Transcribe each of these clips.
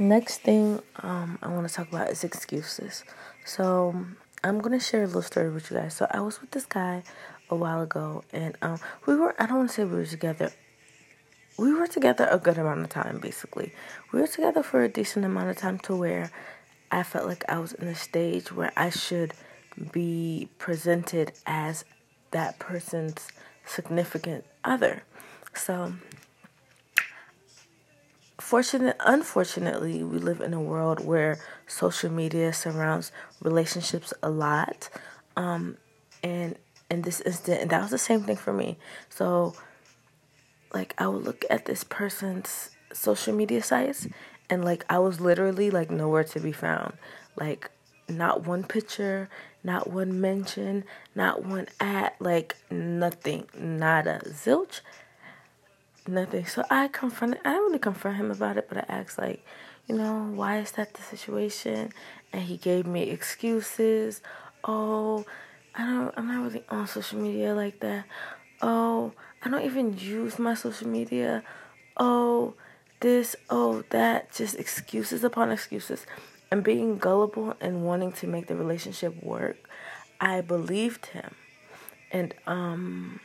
Next thing um, I want to talk about is excuses. So I'm gonna share a little story with you guys. So I was with this guy a while ago, and um, we were I don't want to say we were together. We were together a good amount of time, basically. We were together for a decent amount of time to where I felt like I was in a stage where I should be presented as that person's significant other. So fortunate unfortunately we live in a world where social media surrounds relationships a lot um, and in this instant and that was the same thing for me. So like i would look at this person's social media sites and like i was literally like nowhere to be found. Like not one picture not one mention not one ad like nothing nada zilch nothing. So I confronted, I didn't really confront him about it, but I asked, like, you know, why is that the situation? And he gave me excuses. Oh, I don't, I'm not really on social media like that. Oh, I don't even use my social media. Oh, this, oh, that. Just excuses upon excuses. And being gullible and wanting to make the relationship work, I believed him. And, um,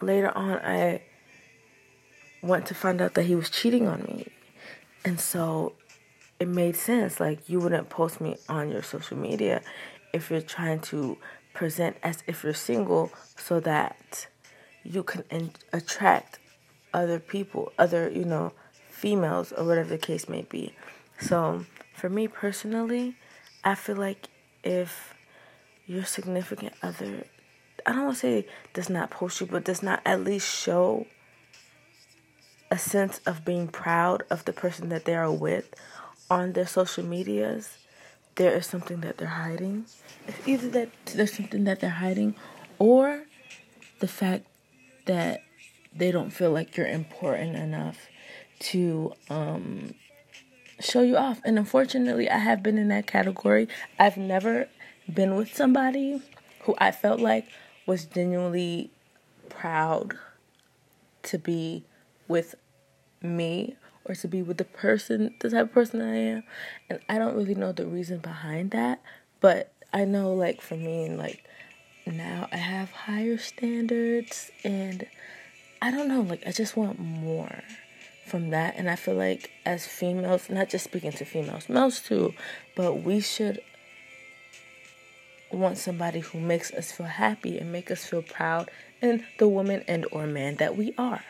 later on, I went to find out that he was cheating on me. And so it made sense. Like, you wouldn't post me on your social media if you're trying to present as if you're single so that you can in- attract other people, other, you know, females or whatever the case may be. So, for me personally, I feel like if your significant other I don't want to say does not post you, but does not at least show a sense of being proud of the person that they are with on their social medias, there is something that they're hiding. It's either that there's something that they're hiding or the fact that they don't feel like you're important enough to um, show you off. And unfortunately, I have been in that category. I've never been with somebody who I felt like was genuinely proud to be with me or to be with the person, the type of person I am. And I don't really know the reason behind that, but I know, like, for me, and like, now I have higher standards, and I don't know, like, I just want more from that. And I feel like as females, not just speaking to females, males too, but we should want somebody who makes us feel happy and make us feel proud in the woman and or man that we are.